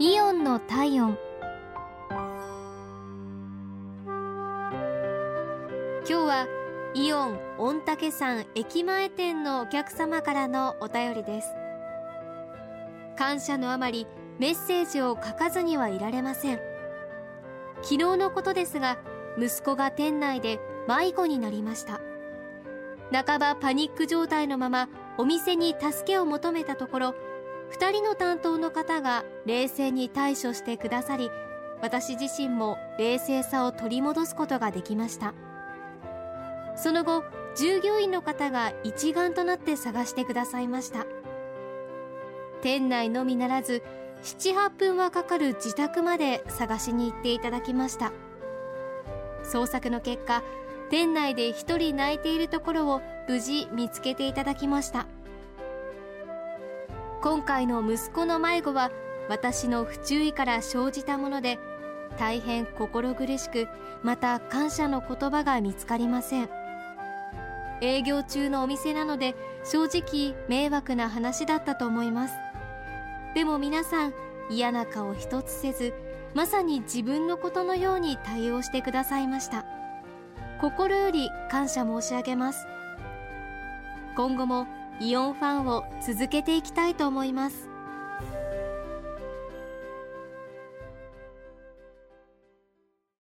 イオンの体温。今日はイオン御嶽山駅前店のお客様からのお便りです。感謝のあまりメッセージを書かずにはいられません。昨日のことですが息子が店内で迷子になりました。半ばパニック状態のままお店に助けを求めたところ2人の担当の方が冷静に対処してくださり私自身も冷静さを取り戻すことができました。その後従業員の方が一丸となって探してくださいました。店内のみならず78分はかかる自宅まで探しに行っていただきました。捜索の結果店内で一人泣いているところを無事見つけていただきました。今回の息子の迷子は私の不注意から生じたもので大変心苦しくまた感謝の言葉が見つかりません。営業中のお店なので正直迷惑な話だったと思います。でも皆さん嫌な顔一つせずまさに自分のことのように対応してくださいました。心より感謝申し上げます。今後もイオンファンを続けていきたいと思います。